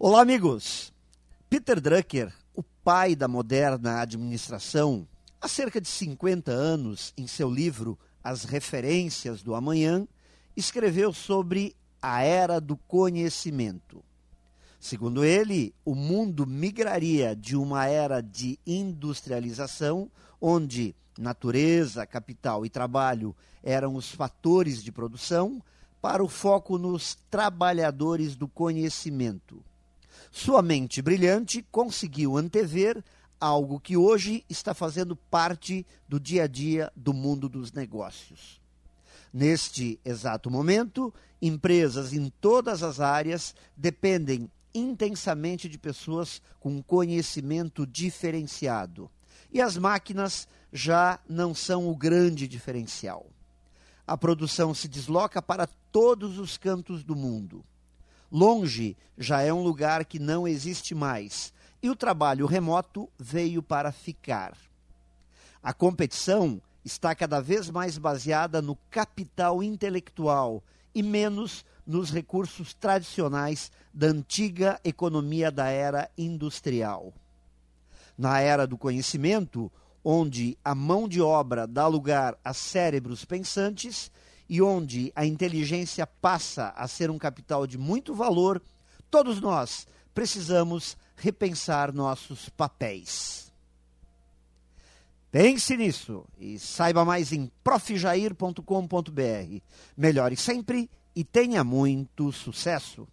Olá, amigos! Peter Drucker, o pai da moderna administração, há cerca de 50 anos, em seu livro As Referências do Amanhã, escreveu sobre a era do conhecimento. Segundo ele, o mundo migraria de uma era de industrialização, onde natureza, capital e trabalho eram os fatores de produção, para o foco nos trabalhadores do conhecimento sua mente brilhante conseguiu antever algo que hoje está fazendo parte do dia a dia do mundo dos negócios. Neste exato momento, empresas em todas as áreas dependem intensamente de pessoas com conhecimento diferenciado. E as máquinas já não são o grande diferencial. A produção se desloca para todos os cantos do mundo. Longe já é um lugar que não existe mais e o trabalho remoto veio para ficar. A competição está cada vez mais baseada no capital intelectual e menos nos recursos tradicionais da antiga economia da era industrial. Na era do conhecimento, onde a mão de obra dá lugar a cérebros pensantes, e onde a inteligência passa a ser um capital de muito valor, todos nós precisamos repensar nossos papéis. Pense nisso e saiba mais em profjair.com.br. Melhore sempre e tenha muito sucesso!